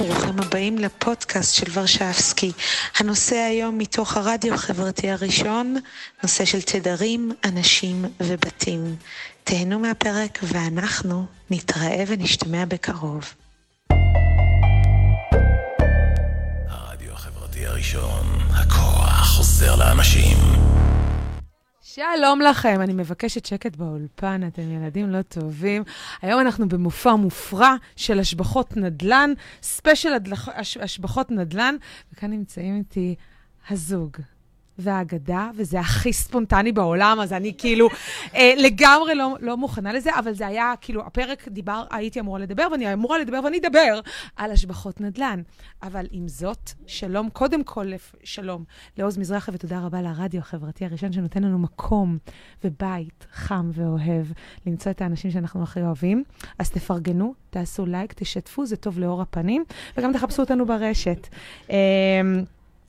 ברוכים הבאים לפודקאסט של ורשבסקי. הנושא היום מתוך הרדיו החברתי הראשון, נושא של תדרים, אנשים ובתים. תהנו מהפרק ואנחנו נתראה ונשתמע בקרוב. הרדיו החברתי הראשון, הכוח חוזר לאנשים. שלום לכם, אני מבקשת שקט באולפן, אתם ילדים לא טובים. היום אנחנו במופע מופרע של השבחות נדל"ן, ספיישל הדלח- הש- השבחות נדל"ן, וכאן נמצאים איתי הזוג. והאגדה, וזה הכי ספונטני בעולם, אז אני כאילו אה, לגמרי לא, לא מוכנה לזה, אבל זה היה, כאילו, הפרק דיבר, הייתי אמורה לדבר, ואני אמורה לדבר, ואני אדבר על השבחות נדל"ן. אבל עם זאת, שלום, קודם כל, שלום לעוז מזרחי, ותודה רבה לרדיו החברתי הראשון שנותן לנו מקום ובית חם ואוהב למצוא את האנשים שאנחנו הכי אוהבים. אז תפרגנו, תעשו לייק, תשתפו, זה טוב לאור הפנים, וגם תחפשו אותנו ברשת. אה,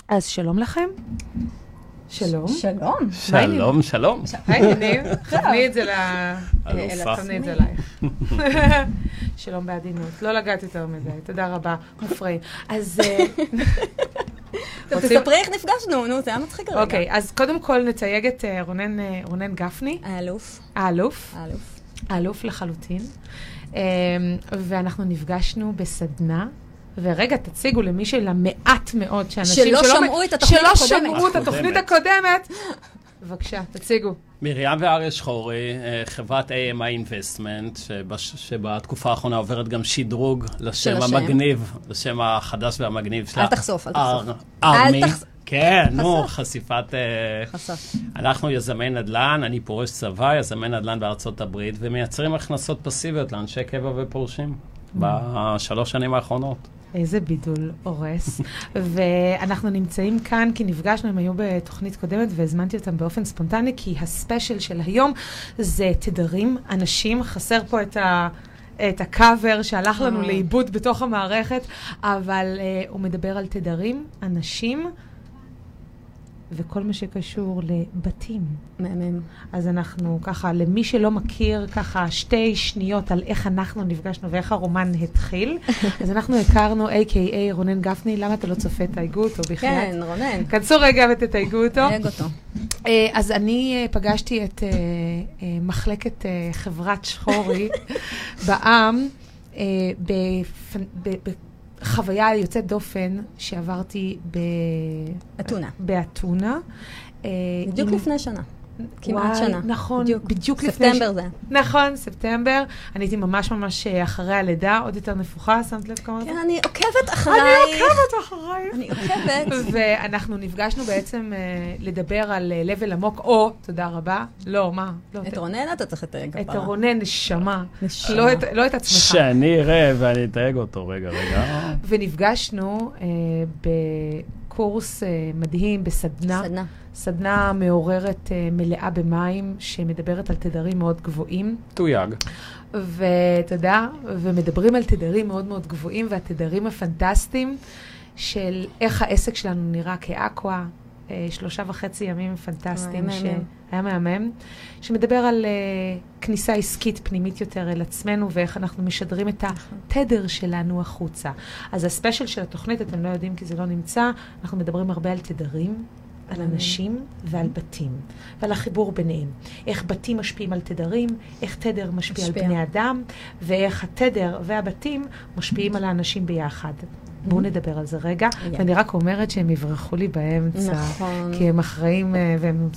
אז שלום לכם. שלום. שלום. שלום, שלום. היי, ניב, כווני את זה ל... אלופה. כווני את זה אלייך. שלום בעדינות. לא לגעת יותר מדי, תודה רבה, מופרעים. אז... אה, תספרי איך נפגשנו, נו, זה היה מצחיק הרגע. אוקיי, אז קודם כל נתייג את אה, רונן, אה, רונן גפני, האלוף. האלוף, האלוף. האלוף לחלוטין, אה, ואנחנו נפגשנו בסדנה. ורגע, תציגו למי שלמעט מאוד שאנשים שלא שמעו את התוכנית שלא הקודמת. שמעו את התוכנית הקודמת. בבקשה, תציגו. מרים ואריה שחורי, אה, חברת AMI Investment, שבש- שבתקופה האחרונה עוברת גם שדרוג לשם. המגניב, לשם החדש והמגניב שלה. אל תחשוף, אל תחשוף. ארמי. כן, נו, חשיפת... אה, חשף. אנחנו יזמי נדל"ן, אני פורש צבא, יזמי נדל"ן בארצות הברית, ומייצרים הכנסות פסיביות לאנשי קבע ופורשים בשלוש שנים האחרונות. איזה בידול הורס. ואנחנו נמצאים כאן כי נפגשנו, הם היו בתוכנית קודמת והזמנתי אותם באופן ספונטני, כי הספיישל של היום זה תדרים, אנשים, חסר פה את ה... את הקאבר שהלך לנו אה. לאיבוד בתוך המערכת, אבל uh, הוא מדבר על תדרים, אנשים וכל מה שקשור לבתים. מהמם. אז אנחנו ככה, למי שלא מכיר, ככה שתי שניות על איך אנחנו נפגשנו ואיך הרומן התחיל, אז אנחנו הכרנו, a.k.a רונן גפני, למה אתה לא צופה? תייגו אותו בכלל. כן, רונן. כנסו רגע ותתייגו אותו. תייג אותו. אה, אז אני אה, פגשתי את אה, מחלקת חברת שחורי בעם בפ- בחוויה יוצאת דופן שעברתי. באתונה. אה, בדיוק עם- לפני שנה. כמעט וואי, שנה. נכון, בדיוק. בדיוק לפני... ספטמבר זה. נכון, ספטמבר. אני הייתי ממש ממש אה, אחרי הלידה, עוד יותר נפוחה, שמת לב כמה... כן, אני עוקבת אחרייך. אני עוקבת אחרייך. אני עוקבת. ואנחנו נפגשנו בעצם אה, לדבר על אה, level עמוק, או, תודה רבה, לא, מה? לא, את רונן אתה צריך לתייג את כפרה. רונן, נשמה. נשמה. לא את- לא את עצמך. שאני אראה ואני אתייג אותו, רגע, רגע. ונפגשנו אה, בקורס אה, מדהים, בסדנה. סדנה. סדנה מעוררת אה, מלאה במים, שמדברת על תדרים מאוד גבוהים. תויג. ותודה, ומדברים על תדרים מאוד מאוד גבוהים, והתדרים הפנטסטיים של איך העסק שלנו נראה כאקווה, אה, שלושה וחצי ימים פנטסטיים. וואי, מהמם. היה מהמם, שמדבר על אה, כניסה עסקית פנימית יותר אל עצמנו, ואיך אנחנו משדרים את התדר שלנו החוצה. אז הספיישל של התוכנית, אתם לא יודעים כי זה לא נמצא, אנחנו מדברים הרבה על תדרים. על. אנשים ועל בתים, ועל החיבור ביניהם. איך בתים משפיעים על תדרים, איך תדר משפיע על משפיע. בני אדם, ואיך התדר והבתים משפיעים על האנשים ביחד. בואו נדבר על זה רגע. ואני רק אומרת שהם יברחו לי באמצע. נכון. כי הם אחראים, אה, והם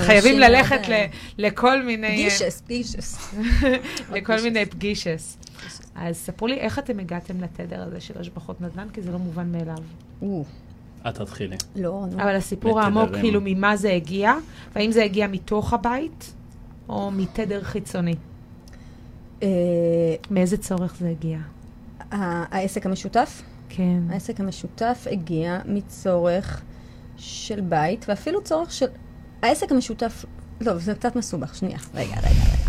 חייבים ללכת ל- לכל מיני... אה, פגישס, פגישס. לכל מיני פגישס. אז ספרו לי איך אתם הגעתם לתדר הזה של השבחות נדל"ן, כי זה לא מובן מאליו. את תתחילי. לא, נו. אבל הסיפור. העמוק, כאילו, ממה זה הגיע, והאם זה הגיע מתוך הבית, או מתדר חיצוני? אה, מאיזה צורך זה הגיע? העסק המשותף? כן. העסק המשותף הגיע מצורך של בית, ואפילו צורך של... העסק המשותף... לא, זה קצת מסובך, שנייה. רגע, רגע, רגע.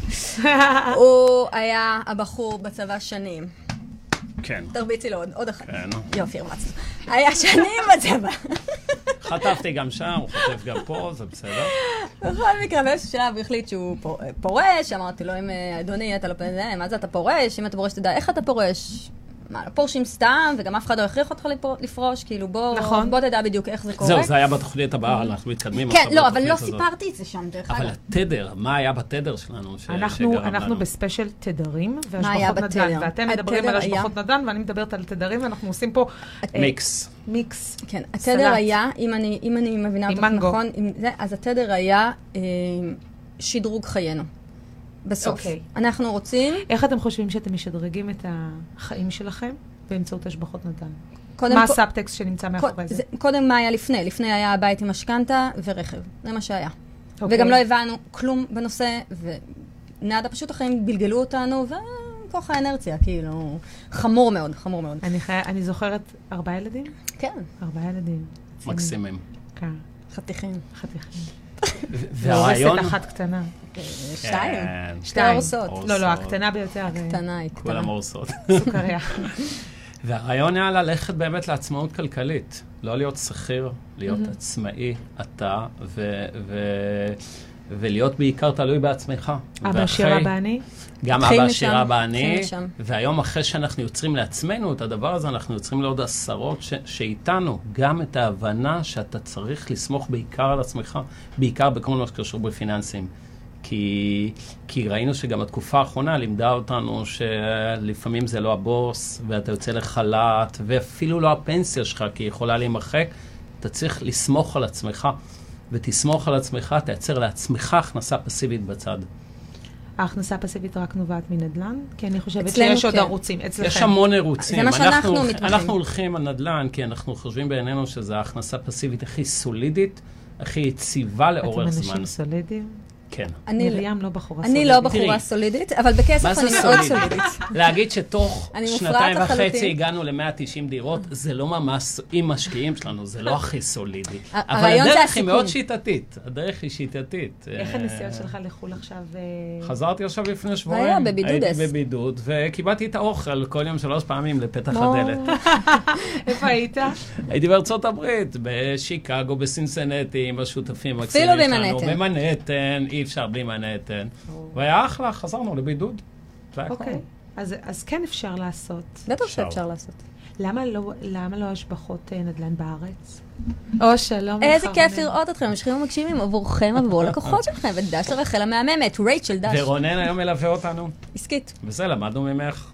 הוא היה הבחור בצבא שנים. כן. תרביצי לו עוד, אחת. כן. יופי, הרמצנו. היה שנים בצבא. חטפתי גם שם, הוא חוטף גם פה, זה בסדר. בכל מקרה, באיזשהו שלב הוא החליט שהוא פור- פורש, אמרתי לו, אם אה, אדוני, אתה לא... זה, מה זה אתה פורש? אם אתה פורש, תדע איך אתה פורש. מה, לא פורשים סתם, וגם אף אחד לא הכריח אותך לפר- לפרוש, כאילו בוא, נכון. בוא תדע בדיוק איך זה קורה. זהו, זה היה בתוכנית הבאה, אנחנו מתקדמים כן, לא, אבל לא הזאת. סיפרתי את זה שם, דרך אבל אגב. התדר, מה היה בתדר שלנו? ש- אנחנו, שגרם אנחנו לנו? בספיישל תדרים היה והשבחות נדל"ן, בתדר? ואתם מדברים על היה- השבחות נדל"ן ואני מדברת על תדרים, ואנחנו עושים פה אה, מיקס. מיקס. כן, סלט. התדר היה, אם אני, אם אני מבינה אותך. נכון, זה, אז התדר היה אה, שדרוג חיינו. בסוף. אוקיי. אנחנו רוצים, איך אתם חושבים שאתם משדרגים את החיים שלכם באמצעות השבחות נדל"ן? קודם מה הסאבטקסט שנמצא מאחורי קוד- זה? זה- קודם מה היה לפני? לפני היה הבית עם משכנתה ורכב. זה מה שהיה. אוקיי. וגם לא הבנו כלום בנושא, ונאדה, פשוט החיים גלגלו אותנו, וכוח האנרציה, כאילו, חמור מאוד, חמור מאוד. אני, חי... אני זוכרת ארבעה ילדים? כן, ארבעה ילדים. מקסימים. כן, חתיכים. חתיכים. והרעיון... אחת קטנה. שתיים. כן, שתי שתיים. אורסות. אורסות. לא, לא, הקטנה ביותר. אה, קטנה היא קטנה. כולם הורסות. סוכריה. והרעיון היה ללכת באמת לעצמאות כלכלית. לא להיות שכיר, להיות עצמאי, אתה, ו- ו- ולהיות בעיקר תלוי בעצמך. אבא אבא אני? גם אבא אני, משם. והיום אחרי שאנחנו יוצרים לעצמנו את הדבר הזה, אנחנו יוצרים לעוד עשרות ש- שאיתנו גם את ההבנה שאתה צריך לסמוך בעיקר על עצמך, בעיקר בכל מה שקשור בפיננסים. כי, כי ראינו שגם התקופה האחרונה לימדה אותנו שלפעמים זה לא הבוס, ואתה יוצא לחל"ת, ואפילו לא הפנסיה שלך, כי היא יכולה להימחק. אתה צריך לסמוך על עצמך, ותסמוך על עצמך, תייצר לעצמך הכנסה פסיבית בצד. ההכנסה הפסיבית רק נובעת מנדל"ן? כי אני חושבת שיש עוד כן. ערוצים. אצלכם. יש המון ערוצים. זה מה שאנחנו אנחנו, מתמחים. אנחנו הולכים על נדל"ן, כי אנחנו חושבים בעינינו שזו ההכנסה הפסיבית הכי סולידית, הכי יציבה לאורך אתם זמן. אנשים סולידיים? כן. אני- מרים לא בחורה אני סולידית. לא בחורה. סולידית, אבל בכסף אני מאוד סולידי? סולידית. להגיד שתוך אני שנתיים וחצי. הגענו ל-190 דירות, זה לא ממש, עם משקיעים שלנו, זה לא הכי סולידי. אבל הדרך היא. מאוד שיטתית. הדרך היא שיטתית. איך אה, הנסיעות שלך לחו"ל עכשיו? אה, חזרתי עכשיו לפני שבועיים. היה, בבידודס. הייתי בבידוד, וקיבלתי את האוכל כל יום שלוש פעמים לפתח הדלת. איפה היית? הייתי בארצות הברית, בשיקגו, בסינסנטי, עם השותפים אפילו הקצינים שלנו. במנהטן. במנהטן, אי אפשר בלי מנהטן. והיה אחלה, חזרנו לבידוד. זה היה אוקיי. אז אז כן אפשר לעשות. בטח אפשר. שאפשר לעשות. למה לא- למה לא השבחות אה, נדל"ן בארץ? או שלום. איזה לך, כיף רונן. לראות אתכם, המשקיעים המקשיבים עבורכם, עבור לקוחות שלכם, ודש לרחל המהממת, רייצ'ל דש, ורונן היום מלווה אותנו, עסקית. וזה למדנו ממך.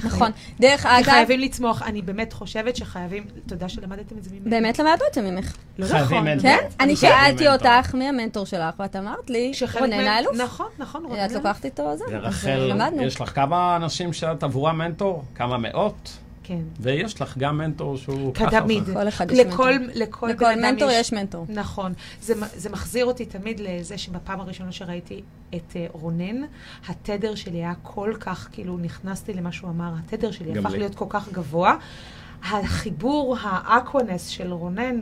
כי נכון. דרך כי אגב, חייבים לצמוח. אני באמת חושבת שחייבים... תודה שלמדתם את זה ממני. באמת למדנו את זה ממך. לא חייבים נכון. מנטור. כן? אני שאלתי. אותך מי המנטור שלך, ואת אמרת לי, רונן האלוף. נכון, נכון, רונן. את לוקחת איתו זה. למדנו. יש לך כמה אנשים שאת עבורם מנטור? כמה מאות? כן. ויש לך גם מנטור שהוא ככה. תמיד. כל אחד יש לכל, מנטור. לכל, לכל אדם מנטור יש מנטור. נכון. זה, זה מחזיר אותי תמיד לזה שבפעם הראשונה שראיתי את uh, רונן, התדר שלי היה כל כך, כאילו, נכנסתי למה שהוא אמר, התדר שלי הפך לי. להיות כל כך גבוה. החיבור, האקוונס של רונן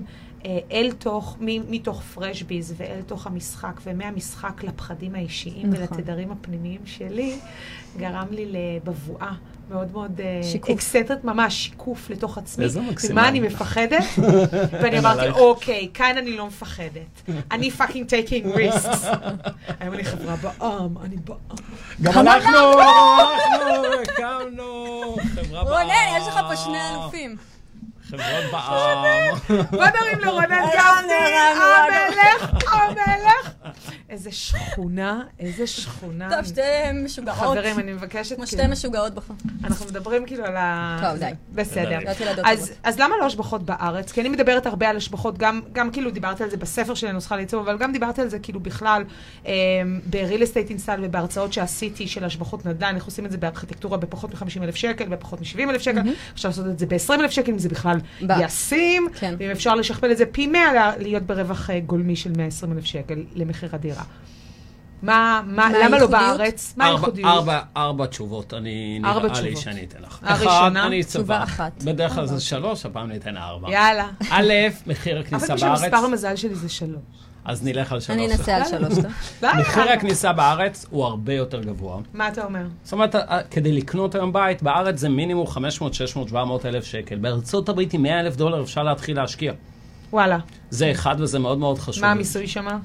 אל תוך, מ- מתוך פרשביז ואל תוך המשחק, ומהמשחק לפחדים האישיים נכון. ולתדרים הפנימיים שלי, גרם לי לבבואה מאוד מאוד שיקוף. אקסטרית, ממש שיקוף לתוך עצמי. איזה מקסימה. ממה אני מפחדת? ואני אמרתי. אוקיי, כאן אני לא מפחדת. אני fucking taking risks. היום אני חברה בע"מ, אני בע"מ. גם אנחנו, אנחנו הקמנו חברה בע"מ. רונן, יש לך פה שני אלופים. חברות בע"מ. בוא נרים לרונן גפני, המלך, המלך. איזה שכונה, איזה שכונה. טוב, שתי משוגעות. חברים, אני מבקשת, כמו כאילו, שתי משוגעות בחור. אנחנו מדברים כאילו על ה... טוב, די. בסדר. אז, למה לא השבחות בארץ? כי אני מדברת הרבה על השבחות, גם, גם כאילו דיברתי על זה בספר שלי, נוסחה לעיצוב, אבל גם דיברתי על זה כאילו בכלל אה, ב-real estate install ובהרצאות שעשיתי של השבחות נדל"ן, איך עושים את זה בארכיטקטורה בפחות מ-50 אלף שקל, בפחות מ-70 אלף שקל, אפשר לעשות את זה ב-20 אלף שקל, אם זה בכלל ישים, כן. ואם אפשר לשכפל את זה פי 100, לה- להיות ברווח אה, גולמי של 120 אלף שקל למחיר הדירה. מה, מה, מה למה לא? בארץ? מה ארבע- הייחודיות? ארבע, ארבע תשובות, אני ארבע נראה לי תשובות. שאני אתן לך. הראשונה? אני תשובה צבא. אחת. בדרך כלל זה ארבע. שלוש, הפעם ניתן ארבע. יאללה. א', מחיר הכניסה אבל בארץ, שמספר המזל שלי זה שלוש. אז נלך על שלוש. אני אנסה על שלוש. מחיר. הכניסה בארץ הוא הרבה יותר גבוה. מה אתה אומר? זאת אומרת, אה, כדי לקנות היום בית, בארץ זה מינימום 500, 600, 700 אלף שקל. בארצות הברית עם 100 אלף דולר אפשר להתחיל להשקיע. וואלה. זה אחד וזה מאוד מאוד חשוב. מה המיסוי שמה?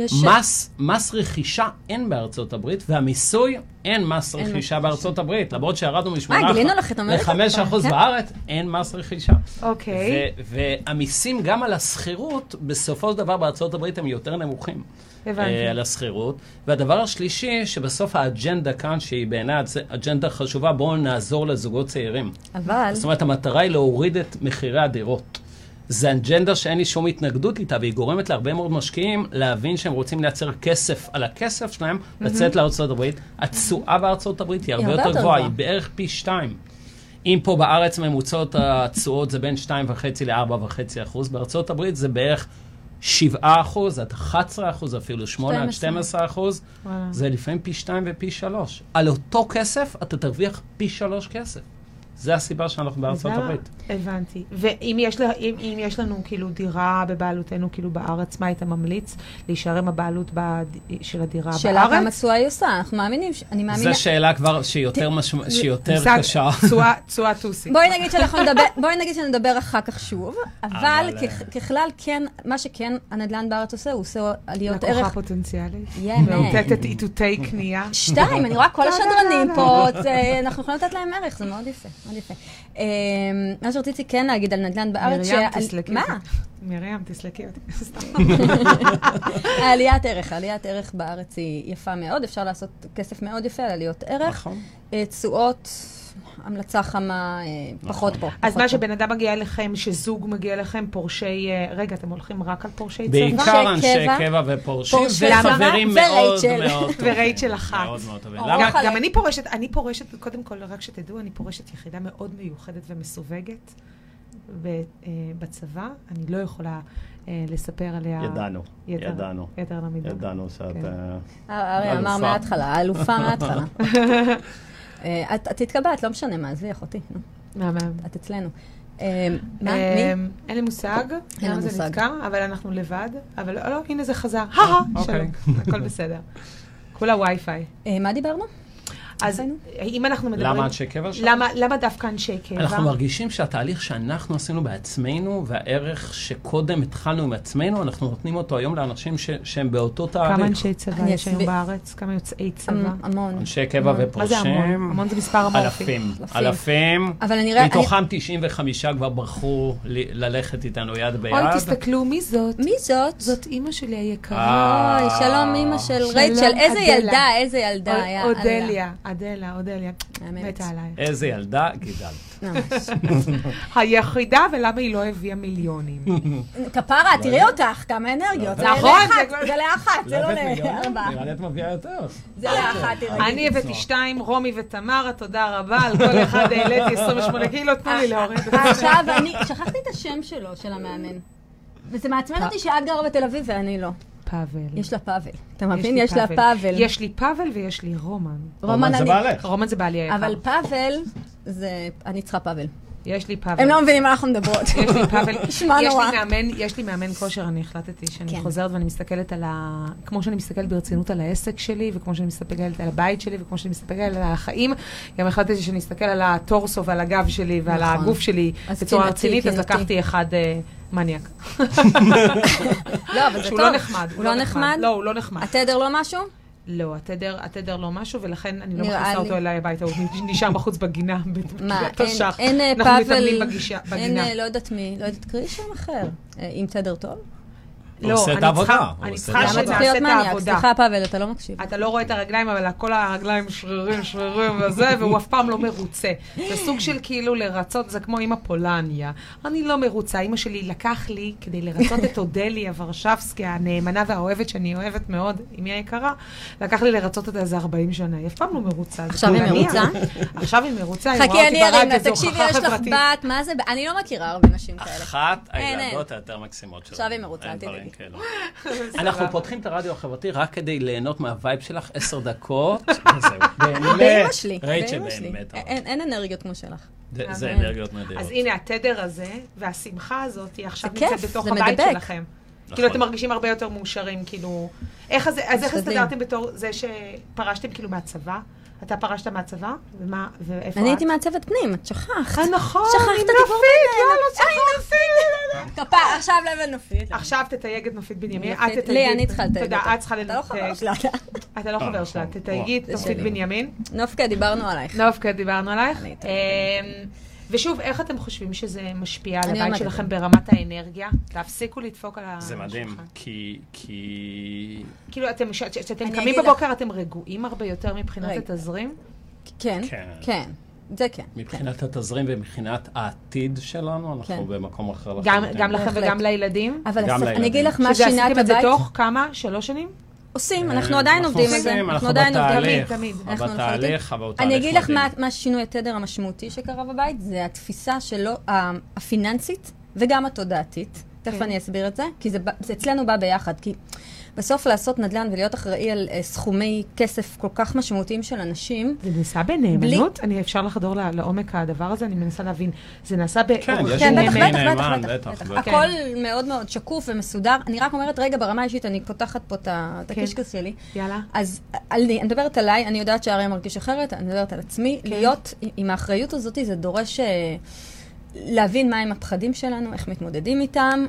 אה, יש... מס, מס רכישה אין בארצות הברית, והמיסוי אין מס אין רכישה מס בארצות הברית. למרות שירדנו מ-8% אה, את אמריקה? ל-5% כן. בארץ, אין מס רכישה. אוקיי, והמיסים גם על השכירות, בסופו של דבר בארצות הברית הם יותר נמוכים. הבנתי. אה, על השכירות. והדבר השלישי, שבסוף האג'נדה כאן, שהיא בעיניי אג'נדה חשובה, בואו נעזור לזוגות צעירים. אבל... זאת אומרת, המטרה היא להוריד את מחירי הדירות. זו אג'נדה שאין לי שום התנגדות איתה, והיא גורמת להרבה מאוד משקיעים להבין שהם רוצים לייצר כסף על הכסף שלהם, לצאת לארצות הברית. התשואה בארצות הברית היא הרבה יותר גבוהה, היא בערך פי שתיים. אם פה בארץ ממוצעות התשואות זה בין 2.5 ל-4.5 אחוז, בארצות הברית זה בערך 7 אחוז, עד 11 אחוז אפילו, 8 עד 12 אחוז. זה לפעמים פי 2 ופי 3. על אותו כסף אתה תרוויח פי 3 כסף. זה הסיבה שאנחנו בארצות הברית. הבנתי. ואם יש, לה, אם, אם יש לנו כאילו דירה בבעלותנו כאילו בארץ, מה היית ממליץ? להישאר עם הבעלות בד... של הדירה שאלה כמה בארץ? תשואה היא עושה, אנחנו מאמינים, ש- אני מאמינה... זו שאלה כבר שהיא יותר, משמע, שהיא יותר קשה. תשואה- תשואה טוסי. בואי נגיד שאנחנו נדבר, בואי נגיד שנדבר אחר כך שוב, אבל אבל, כ- ככלל כן, מה שכן הנדל"ן בארץ עושה, הוא עושה עליות לקוחה ערך. פוטנציאלית. יאמן. מאותתת איתותי קנייה. שתיים, אני רואה כל השדרנים פה, זה- אנחנו יכולים לתת להם ערך, זה מאוד יפה, מאוד יפה. אה, מה שרציתי כן להגיד על נדל"ן בארץ, מרים, תסלקי מה? אותי. מרים, תסלקי אותי. העליית ערך, העליית ערך בארץ היא יפה מאוד, אפשר לעשות כסף מאוד יפה על עליות ערך. נכון. אה, תשואות, המלצה חמה, אה, פחות פה. אז מה. שבן אדם מגיע אליכם, שזוג מגיע אליכם, פורשי... אה, רגע, אתם הולכים רק על פורשי צבא? בעיקר אנשי קבע, ופורשים, פורשי וחברים מאוד. מאוד טובים. ורייצ'ל אחת. מאוד מאוד טובים. גם, אני פורשת, אני פורשת, קודם כל, רק שתדעו, אני פורשת יחידה מאוד מיוחדת ומסווגת אה, בצבא. אני לא יכולה לספר עליה... ידענו, יתר- ידענו. יתר למידה. ידענו שאת... כן. אריה אמר. מההתחלה, האלופה מההתחלה. אה, את התקבעת, לא משנה מה, עזבי אחותי, נו, מהמם. את אצלנו. אה, מה, מי? אה, אין לי מושג אין למה זה מושג. נתקע, אבל אנחנו לבד. אבל לא, לא, הנה זה חזר. הא אוקיי. שלום, הכל בסדר. כולה וי-פיי. מה דיברנו? אז? אם אנחנו מדברים... למה אנשי קבע שם? למה, למה דווקא אנשי קבע? אנחנו מרגישים שהתהליך שאנחנו עשינו בעצמנו, והערך שקודם התחלנו עם עצמנו, אנחנו נותנים אותו היום לאנשים ש- שהם באותו תהליך. כמה אנשי צבא יש היום בארץ? כמה יוצאי צבא? המ- המון. אנשי קבע המון. מה זה המון? ופורשים. המון זה מספר אמורפי. אלפים. אלפים. אלפים. אבל אני רואה... אני- מתוכם 95 כבר ברחו ל- ללכת איתנו יד ביד. אוי, תסתכלו, מי זאת? מי זאת? זאת אימא שלי היקרה. אוי, שלום אימא של רייצ'ל, איזה. ילדה, איזה ילדה. אודליה, אדלה, אודליה. מתה עלייך. איזה ילדה גידלת. היחידה, ולמה היא לא הביאה מיליונים. כפרה, תראי אותך, כמה אנרגיות. זה נכון, זה לאחת, זה לא נראה לארבע. לי את מביאה יותר. זה לאחת, תראי. אני הבאתי שתיים, רומי ותמרה, תודה רבה. על כל אחד העליתי 28 קילו, תנו לי להוריד. עכשיו אני, שכחתי את השם שלו, של המאמן. וזה מעצבן אותי שאת גרה בתל אביב ואני לא. פאבל. יש לה פאבל. אתה יש מבין? יש לה פאבל. יש לי פאבל ויש לי רומן. רומן זה. בעלך. רומן זה בעלי היקר. אבל פאבל, זה... אני צריכה פאבל. יש לי פאבל. הם לא מבינים מה אנחנו מדברות. יש לי פאבל, נשמע יש נורא. יש לי מאמן כושר, אני החלטתי שאני כן. חוזרת ואני מסתכלת על ה... כמו שאני מסתכלת ברצינות על העסק שלי, וכמו שאני מסתכלת על הבית שלי, וכמו שאני מסתכלת על החיים, גם החלטתי שאני אסתכל על הטורסו ועל הגב שלי ועל נכון. הגוף שלי בצורה קינאתי, רצינית, אז. לקחתי אחד אה, מניאק. לא, אבל זה שהוא טוב. לא נחמד. הוא לא נחמד? לא, הוא לא נחמד. התדר לא משהו? לא, התדר, התדר לא משהו, ולכן אני לא מכניסה. אותו אליי הביתה, הוא נשאר בחוץ בגינה, בקריית אין- אה, אנחנו פאבל, מתאמנים בגישה- אין. אה, לא יודעת מי, לא יודעת, קראי שם אחר. אה, עם תדר טוב? הוא עושה את אני העבודה, אני עושה צריכה את שנעשה להיות את? העבודה. סליחה, פאבל, אתה לא מקשיב. אתה לא רואה את הרגליים, אבל כל הרגליים שרירים, שרירים וזה, והוא אף פעם לא מרוצה. זה סוג של כאילו לרצות, זה כמו אימא פולניה. אני לא מרוצה. אימא שלי לקח לי, כדי לרצות את אודליה ורשבסקי, הנאמנה והאוהבת, שאני אוהבת מאוד, אמי היקרה, לקח לי לרצות אותה איזה 40 שנה. היא אף פעם לא מרוצה. זה עכשיו היא. מרוצה? עכשיו היא מרוצה, היא רואה חכי, אותי ברדיו, זו תקשיבי, הוכחה יש לך חברתית. בת, מה זה? אני לא מכירה הרבה נשים כאלה. אחת אין, הילדות היותר מקסימות שלנו. עכשיו היא מרוצה, אל תדאגי. כאלו. אנחנו פותחים את הרדיו החברתי רק כדי ליהנות מהווייב שלך עשר דקות, וזהו. באמת. באמא שלי, רייצ'ל באמא שלי. באמת. אין אין אנרגיות כמו שלך. זה- זה אמן. אנרגיות נדירות. אז הנה, התדר הזה והשמחה הזאת, היא עכשיו נמצאת בתוך הבית. שלכם. נכון. כאילו, אתם מרגישים הרבה יותר מאושרים, כאילו... איך אז, אז איך. הסתדרתם בתור זה שפרשתם כאילו מהצבא? אתה פרשת מהצבא? ומה, ואיפה את? אני הייתי מעצבת פנים, את שכחת. אה, נכון, שכחת את הדיבור נופית, בינינו. יאללה, שכחתי. כפה, עכשיו לבן נופית. עכשיו תתייג את נופית בנימין. את נופית. תתייגי לי, את- אני צריכה לתייג תודה. את צריכה אתה לא חבר לתייג. שלה. אתה לא חבר שלה, תתייגי את נופית. בנימין. נופקה, דיברנו עלייך. נופקה, דיברנו עלייך. ושוב, איך אתם חושבים שזה משפיע על הבית. שלכם ברמת האנרגיה? תפסיקו לדפוק על השולחן. זה מדהים, כי... כי... כאילו, אתם, ש- כשאתם קמים בבוקר, אתם רגועים הרבה יותר מבחינת רגע. התזרים? כן, כן. כן. זה כן. מבחינת התזרים ומבחינת העתיד שלנו, אנחנו כן. במקום אחר גם, לחלוטין. גם לכם בהחלט. וגם לילדים? אבל גם לילדים. אני אגיד לך מה שזה שינה עשיתם את את זה הבית. תוך כמה? שלוש שנים? עושים, אה, אנחנו עדיין עובדים על זה. עושים, אנחנו עדיין עובדים. בתהליך, תמיד, תמיד. אנחנו בתהליך, אני אגיד לך מה, שינוי התדר המשמעותי שקרה בבית, זה התפיסה שלו, ה- הפיננסית וגם התודעתית. תכף כן. אני אסביר את זה, כי זה אצלנו בא ביחד. כי בסוף לעשות נדל"ן ולהיות אחראי על אה, סכומי כסף כל כך משמעותיים של אנשים, זה נעשה בנאמנות? אני אפשר לחדור ל- לעומק הדבר הזה? אני מנסה להבין. זה נעשה באורח כן, יש כן, בטח, בטח, נאמן, בטח, בטח, בטח. בטח. הכל מאוד מאוד שקוף ומסודר. אני רק אומרת, רגע, ברמה האישית, אני פותחת פה את כן. הקישקס שלי. יאללה. אז אני, אני מדברת עליי, אני יודעת שאריה מרגיש אחרת, אני מדברת על עצמי. כן. להיות עם האחריות הזאת, זה דורש אה, להבין מהם הפחדים שלנו, איך מתמודדים איתם,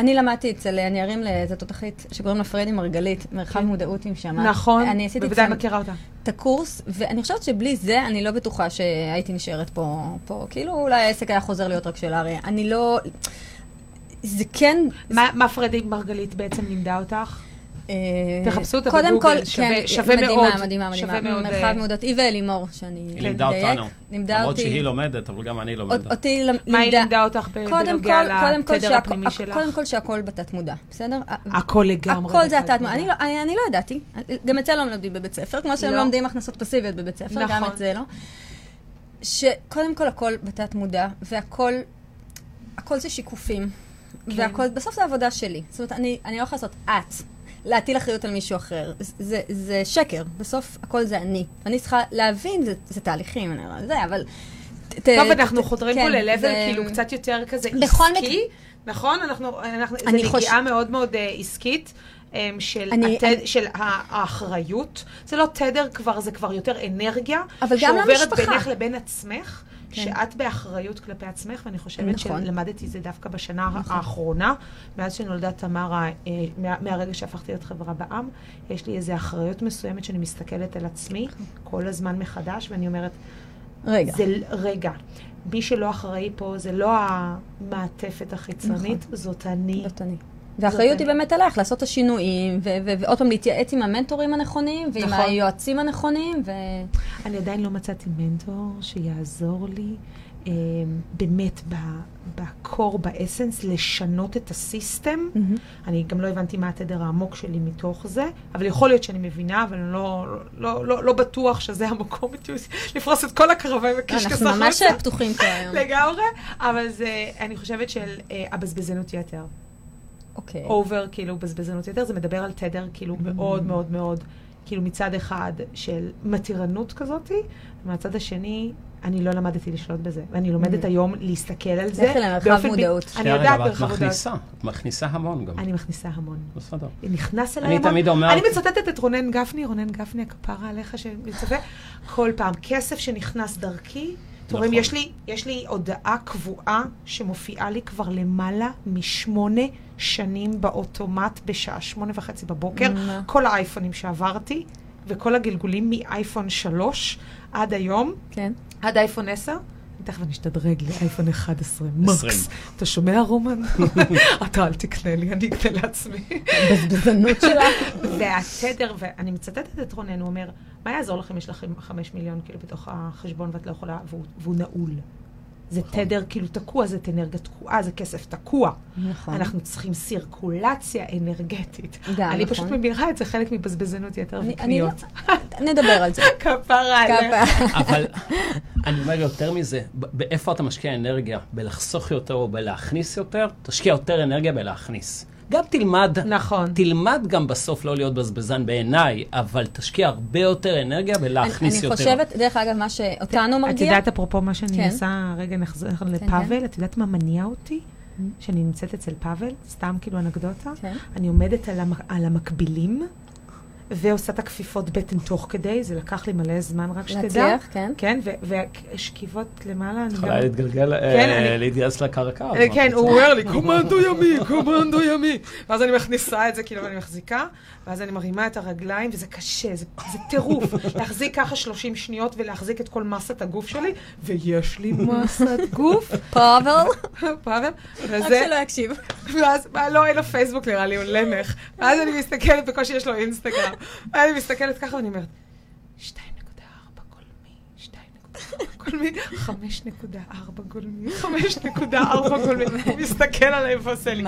ואני למדתי אצל הנערים לאיזה תותחית שקוראים לה פריידי מרגלית, מרחב כן. מודעות אם שמעת. נכון, אני עשיתי בוודאי מכירה אותה. את הקורס, ואני חושבת שבלי זה, אני לא בטוחה שהייתי נשארת פה, פה. כאילו אולי העסק היה חוזר להיות רק של אריה. אני לא... זה כן... מה מה פרדי מרגלית בעצם לימדה אותך? אה, תחפשו אותה בגוגל, כל, שווה- כן, שווה מדהימה, מאוד, מדהימה, מדהימה. מאוד, מרחב אה, מודעות, היא ואלימור, שאני היא לימדה אדייק. אותנו. לימדה למרות אותי. שהיא לומדת, אבל גם אני אות- לומד. אותי למ- מה היא לימדה- לימדה אותך בנוגע כל, קודם כל לתדר הפנימי שלך? קודם כל שהכל בתת מודע, בסדר? הכל לגמרי. הכל זה התת מודע. אני לא- אני אני לא ידעתי. גם את זה לא מלמדים בבית ספר, כמו שהם לא. לומדים הכנסות פסיביות בבית ספר, גם. את זה לא. שקודם כל הכל בתת מודע, והכל הכל זה שיקופים. כן. והכל, בסוף זה עבודה שלי. זאת אומרת, אני, אני לא יכולה לעשות את, להטיל אחריות על מישהו אחר. זה, זה שקר. בסוף הכל זה אני. אני צריכה להבין, זה, זה תהליכים, אני לא זה, אבל... ת- טוב, ת- אנחנו ת- חודרים כן, פה ל-level זה- כאילו קצת יותר כזה עסקי, נכון? אנחנו, אנחנו, חוש- נגיעה מאוד מאוד אה, עסקית. אה, של, אני- התד, אני- של האחריות, זה לא תדר כבר, זה כבר יותר אנרגיה, אבל גם שעוברת. בינך לבין עצמך, כן. שאת באחריות כלפי עצמך, ואני חושבת נכון. שלמדתי את זה דווקא בשנה נכון. האחרונה, מאז שנולדה תמרה, אה, מה- מהרגע שהפכתי להיות חברה בעם, יש לי איזו אחריות מסוימת שאני מסתכלת על עצמי כל הזמן מחדש, ואני אומרת, רגע. זה רגע. מי שלא אחראי פה זה לא המעטפת החיצונית, זאת אני. זאת אני. והאחריות היא באמת עלייך, לעשות את השינויים, ועוד פעם להתייעץ עם המנטורים הנכונים, ועם נכון. היועצים הנכונים, ו... אני עדיין לא מצאתי מנטור שיעזור לי אה, באמת ב core, ב essence, לשנות את הסיסטם. אני גם לא הבנתי מה התדר העמוק שלי מתוך זה, אבל יכול להיות שאני מבינה, אבל אני לא, לא, לא, לא בטוח שזה המקום לפרוס את כל הקרבי וקישקס אנחנו ממש פתוחים פה היום. לגמרי, אבל זה, אני חושבת של אה, הבזבזנות יתר. אוקיי. over, כאילו, בזבזנות יתר, זה מדבר על תדר, כאילו, מאוד מאוד מאוד, כאילו, מצד אחד של מתירנות כזאתי, ומהצד השני, אני לא למדתי לשלוט בזה. ואני לומדת היום להסתכל על זה. לכי למרחב באופן ב- מודעות. אני יודעת את מרחב מודעות. מכניסה, את מכניסה המון גם. אני מכניסה המון. בסדר. נכנס אליי אני המון. תמיד אומר- אני מצטטת את רונן גפני, רונן גפני, הכפרה עליך שמצפה, כל פעם, כסף שנכנס דרכי, אתם רואים, נכון. יש לי, יש לי הודעה קבועה שמופיעה לי כבר למעלה משמונה שנים באוטומט בשעה שמונה וחצי בבוקר. מה? כל האייפונים שעברתי, וכל הגלגולים מאייפון 3 עד היום, כן. עד אייפון 10. תכף אני אשתדרג לאייפון 11, מקס. אתה שומע, רומן? אתה אל תקנה לי, אני אקנה לעצמי. בזבזנות שלה. והתדר, ואני מצטטת את רונן, הוא אומר, מה יעזור לכם, יש לכם חמש מיליון כאילו בתוך החשבון ואת לא יכולה, והוא נעול. זה נכון. תדר כאילו תקוע, זאת אנרגיה תקועה, זה כסף תקוע. נכון. אנחנו צריכים סירקולציה אנרגטית. גם, אני נכון. פשוט מבינה את זה חלק מבזבזנות יתר אני- אני לא- וקניות. נדבר על זה. כפרה עליך. אבל אני אומר יותר מזה, באיפה אתה משקיע אנרגיה? בלחסוך יותר או בלהכניס יותר? תשקיע יותר אנרגיה בלהכניס. גם תלמד, נכון. תלמד גם בסוף לא להיות בזבזן בעיניי, אבל תשקיע הרבה יותר אנרגיה אני בלהכניס אני יותר. חושבת, דרך אגב, מה שאותנו את מרגיע, יודעת, אפרופו מה שאני כן. עושה, רגע נחזור לפאבל, את יודעת מה מניע אותי? שאני נמצאת אצל פאבל, סתם כאילו אנקדוטה. כן. אני עומדת על המ- על המקבילים, ועושה את הכפיפות בטן תוך כדי, זה לקח לי מלא זמן, רק שתדע. להצליח, כן. כן, ו- ושכיבות למעלה, אני יכולה להתגלגל, כן, אה, אני- להתגייס לקרקע. אה, כן, הוא? אומר לי, קומנדו ימי, קומנדו ימי. ואז אני מכניסה את זה, כאילו, ואני מחזיקה, ואז אני מרימה את הרגליים, וזה קשה, זה זה טירוף. להחזיק ככה 30 שניות ולהחזיק את כל מסת הגוף שלי, ויש לי מסת גוף, פאבל, פאבל, רק שלא יקשיב. ואז, מה, לא, אין לו פייסבוק נראה לי, הוא למך. ואז אני מסתכלת, בקושי יש לו אינסטגרם. אני מסתכלת ככה ואני אומרת, 2.4 גולמי, 2.4 גולמי, 5.4 גולמי, 5.4 גולמי. הוא מסתכל עליי ועושה לי,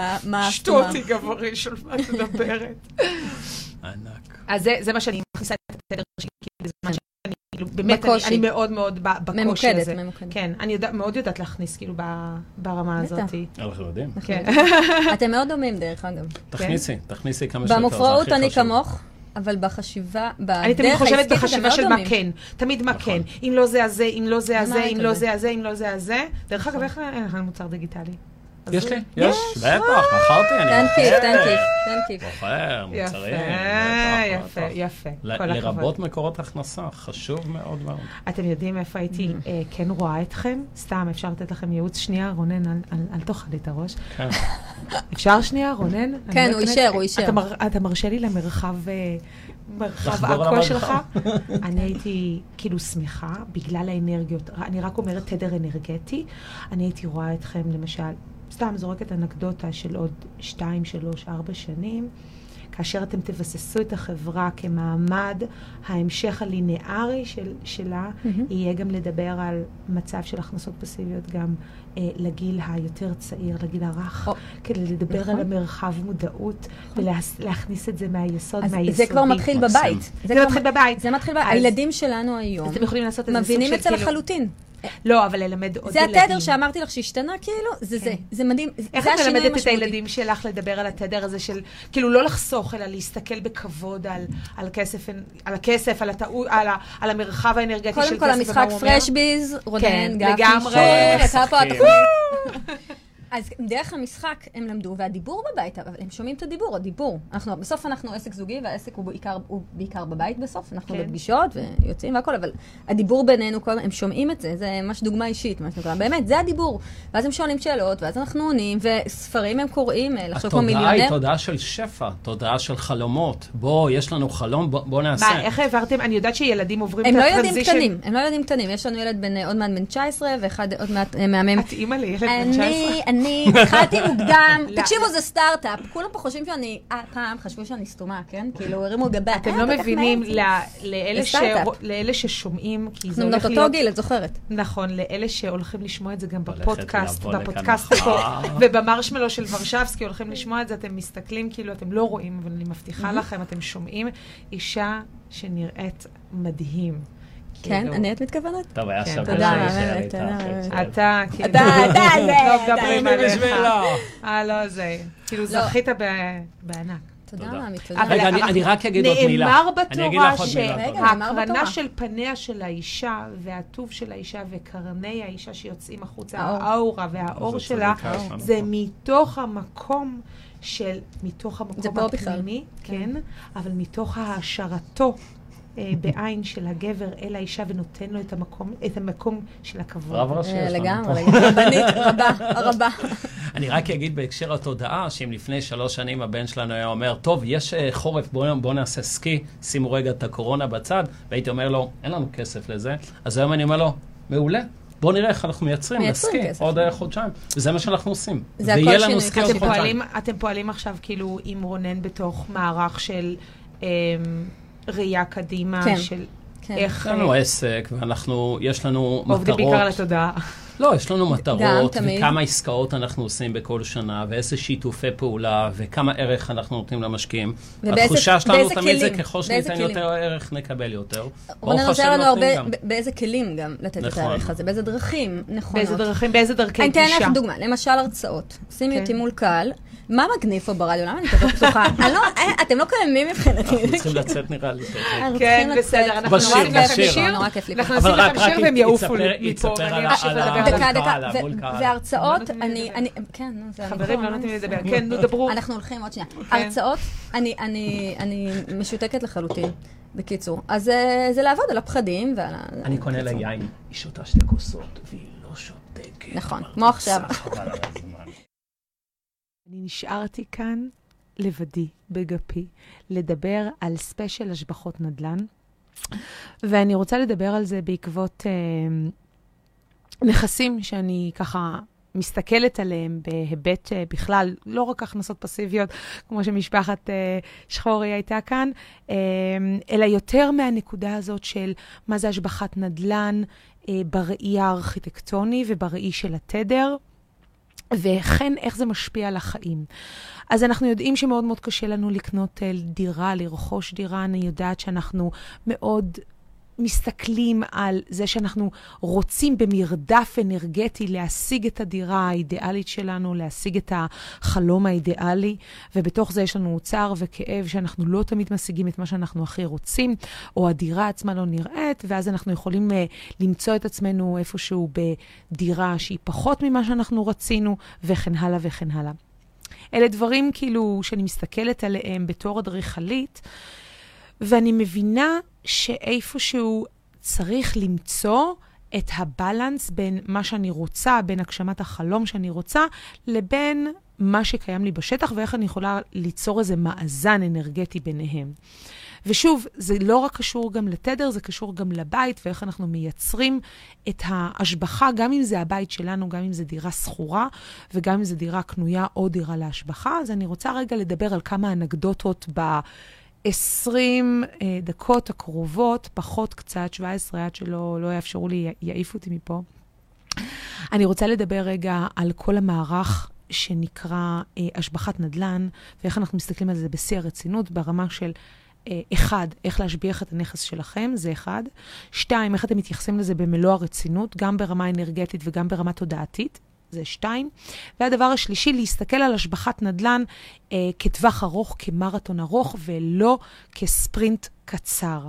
שטותי? גבריש, על מה את מדברת? ענק. אז זה- מה שאני מכניסה את התדר שלי, בזמן שאני, כאילו, באמת, אני- מאוד מאוד בקושי ממוקדת, הזה. ממוקדת. כן, אני מאוד יודעת להכניס, כאילו, ברמה. הזאת. אנחנו יודעים. כן. אתם מאוד דומים, דרך אגב. תכניסי, תכניסי כמה שיותר, במופרעות אני. כמוך, אבל בחשיבה, בדרך אני תמיד חושבת העסקית אתם בחשיבה מאוד של מה דומים. כן. תמיד מה נכון. כן. אם לא זה, אז זה, אם לא זה, אז מה זה, הרקע אם לא הזה? זה, אז זה, אם לא זה, אז זה. דרך אגב, איך אין לך מוצר דיגיטלי? יש לי, יש, בטח, מכרתי, אני תן מוכר. תן כיף, תן כיף. מוכר, יפה, מוצרים. יפה. יפה. הכבוד. לרבות מקורות הכנסה, חשוב מאוד מאוד. אתם יודעים איפה הייתי אה, כן רואה אתכם? סתם, אפשר לתת לכם ייעוץ שנייה, רונן, אל- תאכל לי את הראש. כן. אפשר שנייה, רונן? כן, לא הוא אישר, הוא אישר. אתה מר- אתה מרשה לי למרחב... אה, מרחב עכו. שלך? אני הייתי כאילו שמחה בגלל האנרגיות. אני רק אומרת תדר אנרגטי. אני הייתי רואה אתכם, למשל, סתם זורקת אנקדוטה של עוד שתיים, שלוש, ארבע שנים. כאשר אתם תבססו את החברה כמעמד, ההמשך הלינארי של, שלה יהיה גם לדבר על מצב של הכנסות פסיביות גם אה, לגיל היותר צעיר, לגיל הרך, או, כדי לדבר נכון. על המרחב מודעות ולהכניס את זה מהיסוד, אז מהיסודי. זה כבר מתחיל. בבית. זה כבר- מתחיל בבית. זה מתחיל בבית. הילדים שלנו היום מבינים את זה כאילו... לחלוטין. לא, אבל ללמד עוד זה ילדים. התדר שאמרתי לך שהשתנה, כאילו, זה זה. זה מדהים. איך זה את מלמדת את. הילדים שלך לדבר על התדר הזה של, כאילו לא לחסוך, אלא להסתכל בכבוד על, על, כסף, על הכסף, על, הטעו, על, ה, על המרחב האנרגטי של כסף, קודם כל, המשחק ומה הוא אומר? פרש ביז, רונן, כן, גפני, לגמרי. אז דרך המשחק הם למדו, והדיבור בבית, אבל הם שומעים את הדיבור, הדיבור. אנחנו, בסוף אנחנו עסק זוגי, והעסק הוא בעיקר, הוא בעיקר בבית בסוף. אנחנו כן. בפגישות ויוצאים והכל, אבל הדיבור בינינו, כל, הם שומעים את זה, זה ממש דוגמה אישית, מה שנקרא. באמת, זה הדיבור. ואז הם שואלים שאלות, ואז אנחנו עונים, וספרים הם קוראים, אה, לחשוב כמו התודעה היא מיליונר. תודעה של שפע, תודעה של חלומות. בוא, יש לנו חלום, בוא- בוא נעשה. מה, איך העברתם? אני יודעת שילדים עוברים הם את לא ילדים הטרנזישן. קטנים, הם לא ילדים קטנים. יש לנו ילד בן, עוד מעט בן 19, ואחד עוד מעט אה, מהמם. את אימא לילד בן 19? אני, התחלתי מוקדם. תקשיבו, זה סטארט-אפ, כולם פה חושבים שאני, אה, פעם חשבו שאני סתומה, כן? כאילו, הרימו גבה. אתם אה, לא מבינים, לאלה ששומעים, כי זה אנחנו הולך בנות אותו להיות... גיל, את זוכרת. נכון, לאלה שהולכים לשמוע את זה גם בפודקאסט, בפודקאסט. פה, ובמרשמלו של ורשבסקי הולכים לשמוע את זה, אתם מסתכלים, כאילו, אתם לא רואים, אבל אני מבטיחה לכם, אתם שומעים אישה שנראית מדהים. כן, כאילו, אני את מתכוונת? טוב, היה כן, שווה עכשיו. מהממת. אתה, כאילו, אתה, אתה, זה, לא אתה, מדברים הנה עליך. אה, לא, זה, כאילו, לא. זכית בענק. תודה, תודה. מאמי, תודה. רגע, אני- אנחנו- אני רק אגיד עוד מילה. נאמר בתורה שההקרנה. של פניה של האישה והטוב של האישה וקרני האישה שיוצאים החוצה, האור. האורה והאור שלה, זה. מתוך המקום של, מתוך המקום. הפנימי, כן, אבל מתוך העשרתו. אה, בעין של הגבר אל האישה ונותן לו את המקום, את המקום של הכבוד. רב ראשי אה, יש לנו לגמרי, פה. לגמרי, רבנית, רבה, רבה. אני רק אגיד בהקשר התודעה, שאם לפני שלוש שנים הבן שלנו היה אומר, טוב, יש אה, חורף, בואו בוא נעשה סקי, שימו רגע את הקורונה בצד, והייתי אומר לו, אין לנו כסף לזה, אז היום אני אומר לו, מעולה. בואו נראה איך אנחנו מייצרים כסף. עוד חודשיים. וזה מה שאנחנו עושים. זה הכל ויהיה שינוי לנו סקי. פועלים, אתם פועלים עכשיו כאילו עם רונן בתוך מערך של אמ, ראייה קדימה, כן. של כן. איך יש לנו אה, עסק, ואנחנו, יש לנו עובדים בעיקר על מטרות. התודעה. לא, יש לנו מטרות, תמיד. וכמה עסקאות אנחנו עושים בכל שנה, ואיזה שיתופי פעולה, וכמה ערך אנחנו נותנים למשקיעים. התחושה שלנו תמיד זה? ככל שניתן? יותר ערך, נקבל יותר. רונן עוזר לנו הרבה, באיזה כלים גם לתת את נכון. הערך הזה, באיזה דרכים נכונות. באיזה דרכים, באיזה דרכי אני אתן גישה. לך דוגמה, למשל הרצאות. שימי כן. אותי מול קהל, מה מגניב פה ברדיו? למה אני כזאת פתוחה? לא, אה, אתם לא קיימים מבחינתי. אנחנו צריכים לצאת נראה לי. כן, בסדר. אנחנו נורא כיף לי. אנחנו אבל נשים רק- לכם רק שיר והם יעופו יצפר- מפה, ואני אמשיך לדבר. דקה, דקה. והרצאות, לא אני, כן, נו, זה... חברים, לא מה נותנים לי לדבר. כן, נו, דברו. אנחנו הולכים עוד שנייה. כן. הרצאות, אני, אני, אני משותקת לחלוטין, בקיצור. אז אה, זה לעבוד על הפחדים ועל ה... אני קונה לה. יין, היא שותה שתי כוסות, והיא לא שותקת. נכון, כמו עכשיו. אני נשארתי כאן לבדי, בגפי, לדבר על ספיישל השבחות נדל"ן, ואני רוצה לדבר על זה בעקבות אה, נכסים שאני ככה מסתכלת עליהם בהיבט אה, בכלל, לא רק הכנסות פסיביות, כמו שמשפחת אה, שחורי הייתה כאן, אה, אלא יותר מהנקודה הזאת של מה זה השבחת נדל"ן אה, בראי הארכיטקטוני ובראי של התדר. וכן איך זה משפיע על החיים. אז אנחנו יודעים שמאוד מאוד קשה לנו לקנות דירה, לרכוש דירה. אני יודעת שאנחנו מאוד מסתכלים על זה שאנחנו רוצים במרדף אנרגטי להשיג את הדירה האידיאלית שלנו, להשיג את החלום האידיאלי, ובתוך זה יש לנו אוצר וכאב שאנחנו לא תמיד משיגים את מה שאנחנו הכי רוצים, או הדירה עצמה לא נראית, ואז אנחנו יכולים uh, למצוא את עצמנו איפשהו בדירה שהיא פחות ממה שאנחנו רצינו, וכן הלאה וכן הלאה. אלה דברים כאילו שאני מסתכלת עליהם בתור אדריכלית, ואני מבינה שאיפשהו צריך למצוא את הבלנס בין מה שאני רוצה, בין הגשמת החלום שאני רוצה, לבין מה שקיים לי בשטח, ואיך אני יכולה ליצור איזה מאזן אנרגטי ביניהם. ושוב, זה לא רק קשור גם לתדר, זה קשור גם לבית, ואיך אנחנו מייצרים את ההשבחה, גם אם זה הבית שלנו, גם אם זה דירה שכורה, וגם אם זה דירה קנויה או דירה להשבחה. אז אני רוצה רגע לדבר על כמה אנקדוטות ב... 20 אה, דקות הקרובות, פחות קצת, 17, עד שלא לא יאפשרו לי, יעיפו אותי מפה. אני רוצה לדבר רגע על כל המערך שנקרא אה, השבחת נדל"ן, ואיך אנחנו מסתכלים על זה בשיא הרצינות, ברמה של אה, אחד, איך להשביח את הנכס שלכם, זה אחד. שתיים, איך אתם מתייחסים לזה במלוא הרצינות, גם ברמה אנרגטית וגם ברמה תודעתית. זה שתיים. והדבר השלישי, להסתכל על השבחת נדל"ן אה, כטווח ארוך, כמרתון ארוך, ולא כספרינט קצר.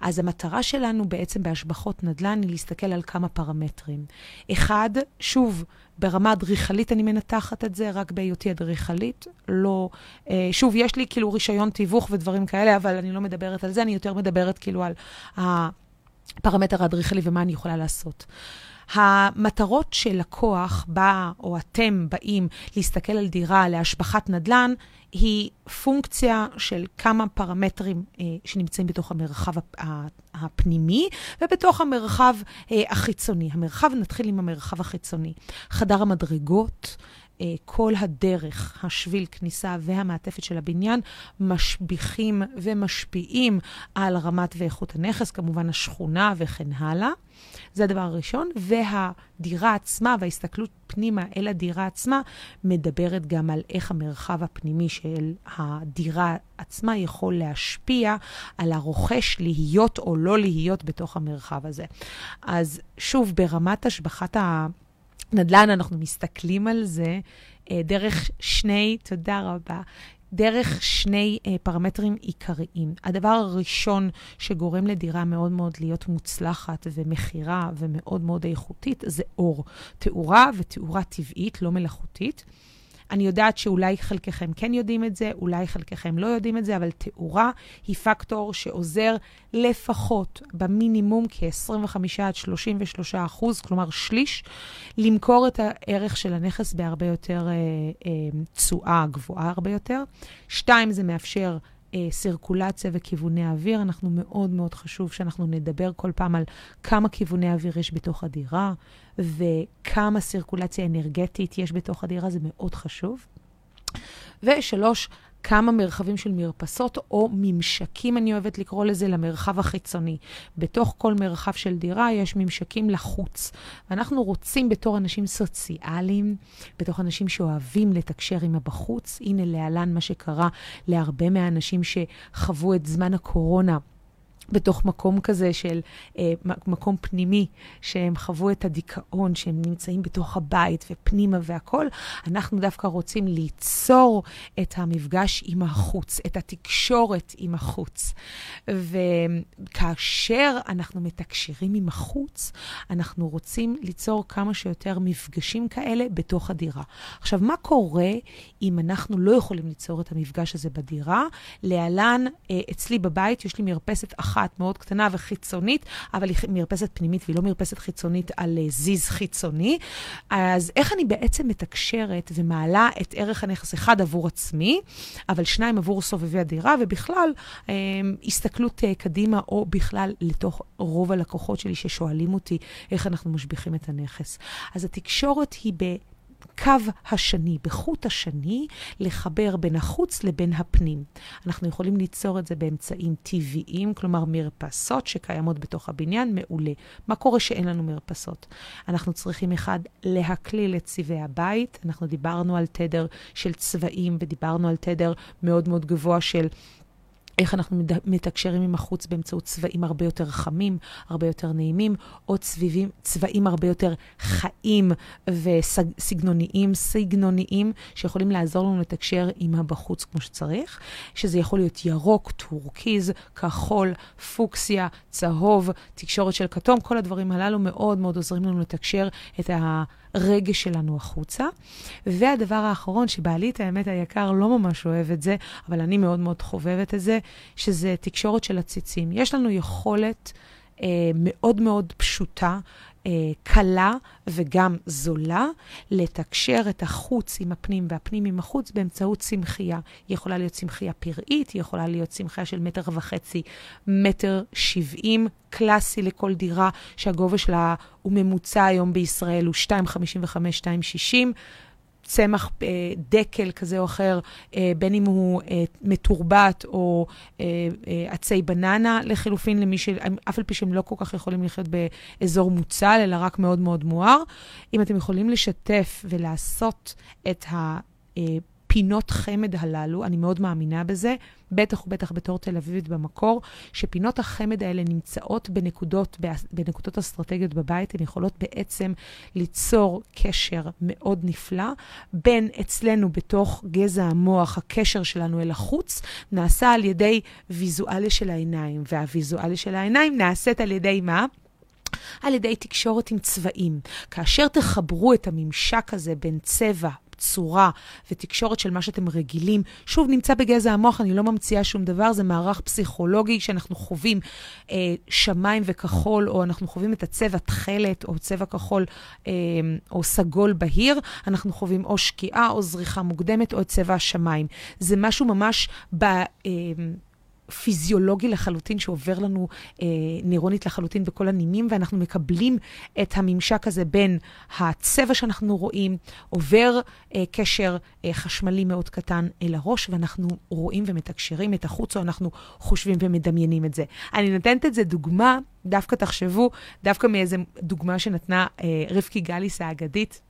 אז המטרה שלנו בעצם בהשבחות נדל"ן היא להסתכל על כמה פרמטרים. אחד, שוב, ברמה אדריכלית אני מנתחת את זה, רק בהיותי אדריכלית. לא, אה, שוב, יש לי כאילו רישיון תיווך ודברים כאלה, אבל אני לא מדברת על זה, אני יותר מדברת כאילו על הפרמטר האדריכלי ומה אני יכולה לעשות. המטרות של לקוח בא, או אתם באים להסתכל על דירה להשבחת נדל"ן, היא פונקציה של כמה פרמטרים אה, שנמצאים בתוך המרחב הפנימי ובתוך המרחב אה, החיצוני. המרחב, נתחיל עם המרחב החיצוני. חדר המדרגות, כל הדרך, השביל כניסה והמעטפת של הבניין משביחים ומשפיעים על רמת ואיכות הנכס, כמובן השכונה וכן הלאה. זה הדבר הראשון. והדירה עצמה וההסתכלות פנימה אל הדירה עצמה מדברת גם על איך המרחב הפנימי של הדירה עצמה יכול להשפיע על הרוכש להיות או לא להיות בתוך המרחב הזה. אז שוב, ברמת השבחת ה... נדל"ן, אנחנו מסתכלים על זה אה, דרך שני, תודה רבה, דרך שני אה, פרמטרים עיקריים. הדבר הראשון שגורם לדירה מאוד מאוד להיות מוצלחת ומכירה ומאוד מאוד איכותית זה אור. תאורה ותאורה טבעית, לא מלאכותית. אני יודעת שאולי חלקכם כן יודעים את זה, אולי חלקכם לא יודעים את זה, אבל תאורה היא פקטור שעוזר לפחות, במינימום, כ-25 עד 33 אחוז, כלומר שליש, למכור את הערך של הנכס בהרבה יותר תשואה אה, אה, גבוהה הרבה יותר. שתיים, זה מאפשר אה, סירקולציה וכיווני אוויר. אנחנו מאוד מאוד חשוב שאנחנו נדבר כל פעם על כמה כיווני אוויר יש בתוך הדירה וכמה סירקולציה אנרגטית יש בתוך הדירה, זה מאוד חשוב. ושלוש, כמה מרחבים של מרפסות או ממשקים, אני אוהבת לקרוא לזה, למרחב החיצוני. בתוך כל מרחב של דירה יש ממשקים לחוץ. ואנחנו רוצים בתור אנשים סוציאליים, בתור אנשים שאוהבים לתקשר עם הבחוץ, הנה להלן מה שקרה להרבה מהאנשים שחוו את זמן הקורונה. בתוך מקום כזה של אה, מקום פנימי, שהם חוו את הדיכאון, שהם נמצאים בתוך הבית ופנימה והכול, אנחנו דווקא רוצים ליצור את המפגש עם החוץ, את התקשורת עם החוץ. וכאשר אנחנו מתקשרים עם החוץ, אנחנו רוצים ליצור כמה שיותר מפגשים כאלה בתוך הדירה. עכשיו, מה קורה אם אנחנו לא יכולים ליצור את המפגש הזה בדירה? להלן, אה, אצלי בבית יש לי מרפסת אחת. אחת מאוד קטנה וחיצונית, אבל היא מרפסת פנימית והיא לא מרפסת חיצונית על אה, זיז חיצוני. אז איך אני בעצם מתקשרת ומעלה את ערך הנכס אחד עבור עצמי, אבל שניים עבור סובבי הדירה, ובכלל, אה, הסתכלות קדימה, או בכלל לתוך רוב הלקוחות שלי ששואלים אותי איך אנחנו משביחים את הנכס. אז התקשורת היא ב... קו השני, בחוט השני, לחבר בין החוץ לבין הפנים. אנחנו יכולים ליצור את זה באמצעים טבעיים, כלומר מרפסות שקיימות בתוך הבניין, מעולה. מה קורה שאין לנו מרפסות? אנחנו צריכים, אחד, להקליל את צבעי הבית. אנחנו דיברנו על תדר של צבעים ודיברנו על תדר מאוד מאוד גבוה של איך אנחנו מתקשרים עם החוץ באמצעות צבעים הרבה יותר חמים, הרבה יותר נעימים, או צביבים, צבעים הרבה יותר חיים וסגנוניים, סגנוניים, שיכולים לעזור לנו לתקשר עם הבחוץ כמו שצריך, שזה יכול להיות ירוק, טורקיז, כחול, פוקסיה, צהוב, תקשורת של כתום, כל הדברים הללו מאוד מאוד עוזרים לנו לתקשר את ה... הרגש שלנו החוצה. והדבר האחרון, שבעלי את האמת היקר לא ממש אוהב את זה, אבל אני מאוד מאוד חובבת את זה, שזה תקשורת של עציצים. יש לנו יכולת אה, מאוד מאוד פשוטה. אה, קלה וגם זולה, לתקשר את החוץ עם הפנים והפנים עם החוץ באמצעות צמחייה. היא יכולה להיות צמחייה פראית, היא יכולה להיות צמחייה של מטר וחצי, מטר שבעים, קלאסי לכל דירה, שהגובה שלה הוא ממוצע היום בישראל, הוא 2.55, 2.60. צמח אה, דקל כזה או אחר, אה, בין אם הוא אה, מתורבת או עצי בננה, לחילופין למי ש... אף על פי שהם לא כל כך יכולים לחיות באזור מוצל, אלא רק מאוד מאוד מואר. אם אתם יכולים לשתף ולעשות את ה... אה, פינות חמד הללו, אני מאוד מאמינה בזה, בטח ובטח בתור תל אביבית במקור, שפינות החמד האלה נמצאות בנקודות, בנקודות אסטרטגיות בבית, הן יכולות בעצם ליצור קשר מאוד נפלא בין אצלנו בתוך גזע המוח, הקשר שלנו אל החוץ, נעשה על ידי ויזואליה של העיניים, והוויזואליה של העיניים נעשית על ידי מה? על ידי תקשורת עם צבעים. כאשר תחברו את הממשק הזה בין צבע, צורה ותקשורת של מה שאתם רגילים. שוב, נמצא בגזע המוח, אני לא ממציאה שום דבר, זה מערך פסיכולוגי שאנחנו חווים אה, שמיים וכחול, או אנחנו חווים את הצבע תכלת, או צבע כחול, אה, או סגול בהיר, אנחנו חווים או שקיעה או זריחה מוקדמת, או את צבע השמיים. זה משהו ממש ב... אה, פיזיולוגי לחלוטין, שעובר לנו אה, נירונית לחלוטין בכל הנימים, ואנחנו מקבלים את הממשק הזה בין הצבע שאנחנו רואים, עובר אה, קשר אה, חשמלי מאוד קטן אל הראש, ואנחנו רואים ומתקשרים את החוץ, או אנחנו חושבים ומדמיינים את זה. אני נותנת את זה דוגמה, דווקא תחשבו, דווקא מאיזה דוגמה שנתנה אה, רבקי גליס האגדית.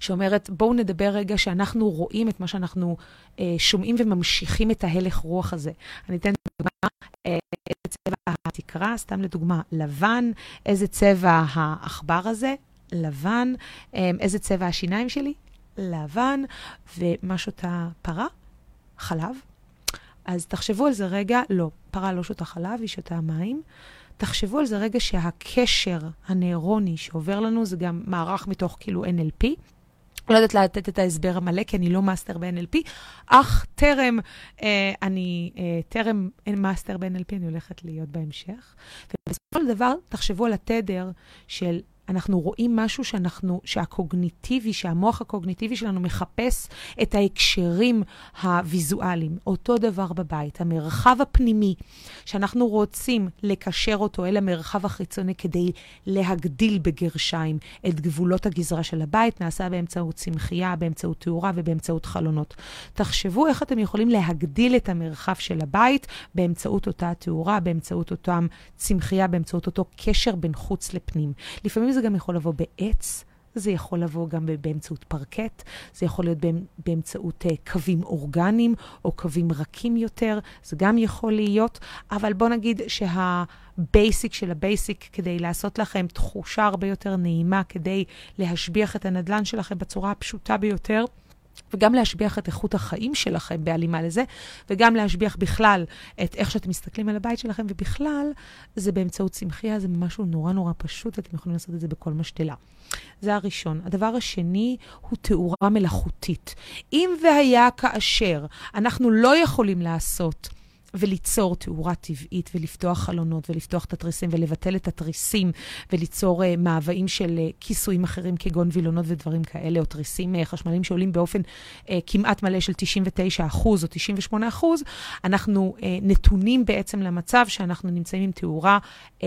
שאומרת, בואו נדבר רגע שאנחנו רואים את מה שאנחנו אה, שומעים וממשיכים את ההלך רוח הזה. אני אתן דוגמה, אה, איזה צבע התקרה, סתם לדוגמה, לבן, איזה צבע העכבר הזה, לבן, אה, איזה צבע השיניים שלי, לבן, ומה שותה פרה? חלב. אז תחשבו על זה רגע, לא, פרה לא שותה חלב, היא שותה מים. תחשבו על זה רגע שהקשר הנוירוני שעובר לנו זה גם מערך מתוך כאילו NLP. לא יודעת לתת את ההסבר המלא, כי אני לא master ב-NLP, אך טרם, אה, אני אה, טרם אין master ב-NLP, אני הולכת להיות בהמשך. ובסופו של דבר, תחשבו על התדר של אנחנו רואים משהו שאנחנו, שהקוגניטיבי, שהמוח הקוגניטיבי שלנו מחפש את ההקשרים הוויזואליים. אותו דבר בבית, המרחב הפנימי, שאנחנו רוצים לקשר אותו אל המרחב החיצוני כדי להגדיל בגרשיים את גבולות הגזרה של הבית, נעשה באמצעות צמחייה, באמצעות תאורה ובאמצעות חלונות. תחשבו איך אתם יכולים להגדיל את המרחב של הבית באמצעות אותה תאורה, באמצעות אותם צמחייה, באמצעות אותו קשר בין חוץ לפנים. לפעמים זה גם יכול לבוא בעץ, זה יכול לבוא גם באמצעות פרקט, זה יכול להיות באמצעות uh, קווים אורגניים או קווים רכים יותר, זה גם יכול להיות, אבל בוא נגיד שה basic של ה basic, כדי לעשות לכם תחושה הרבה יותר נעימה, כדי להשביח את הנדל"ן שלכם בצורה הפשוטה ביותר, וגם להשביח את איכות החיים שלכם בהלימה לזה, וגם להשביח בכלל את איך שאתם מסתכלים על הבית שלכם, ובכלל, זה באמצעות צמחייה, זה משהו נורא נורא פשוט, אתם יכולים לעשות את זה בכל משתלה. זה הראשון. הדבר השני הוא תאורה מלאכותית. אם והיה כאשר אנחנו לא יכולים לעשות וליצור תאורה טבעית ולפתוח חלונות ולפתוח את התריסים ולבטל את התריסים וליצור uh, מאוויים של uh, כיסויים אחרים כגון וילונות ודברים כאלה, או תריסים uh, חשמליים שעולים באופן uh, כמעט מלא של 99 אחוז או 98 אחוז, אנחנו uh, נתונים בעצם למצב שאנחנו נמצאים עם תאורה uh,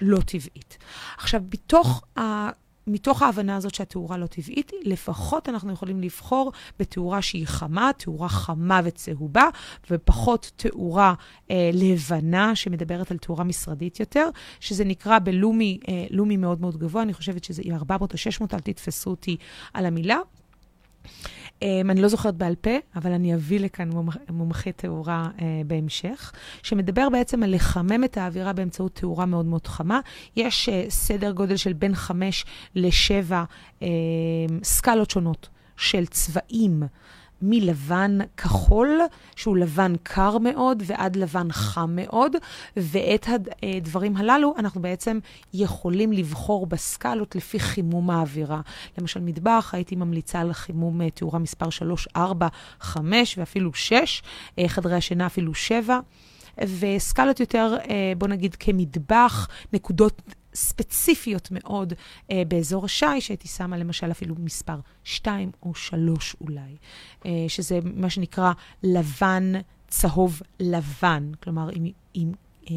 לא טבעית. עכשיו, בתוך ה... מתוך ההבנה הזאת שהתאורה לא טבעית, לפחות אנחנו יכולים לבחור בתאורה שהיא חמה, תאורה חמה וצהובה, ופחות תאורה אה, לבנה שמדברת על תאורה משרדית יותר, שזה נקרא בלומי, אה, לומי מאוד מאוד גבוה, אני חושבת שזה 400 או 600, אל תתפסו אותי על המילה. Um, אני לא זוכרת בעל פה, אבל אני אביא לכאן מומחה תאורה uh, בהמשך, שמדבר בעצם על לחמם את האווירה באמצעות תאורה מאוד מאוד חמה. יש uh, סדר גודל של בין חמש לשבע uh, סקלות שונות של צבעים. מלבן כחול, שהוא לבן קר מאוד, ועד לבן חם מאוד, ואת הדברים הללו אנחנו בעצם יכולים לבחור בסקלות לפי חימום האווירה. למשל, מטבח, הייתי ממליצה על חימום אה, תאורה מספר 3, 4, 5 ואפילו 6, אה, חדרי השינה אפילו 7. וסקלות יותר, אה, בוא נגיד, כמטבח, נקודות ספציפיות מאוד אה, באזור השי, שהייתי שמה למשל אפילו מספר 2 או 3 אולי, אה, שזה מה שנקרא לבן, צהוב לבן, כלומר עם, עם אה,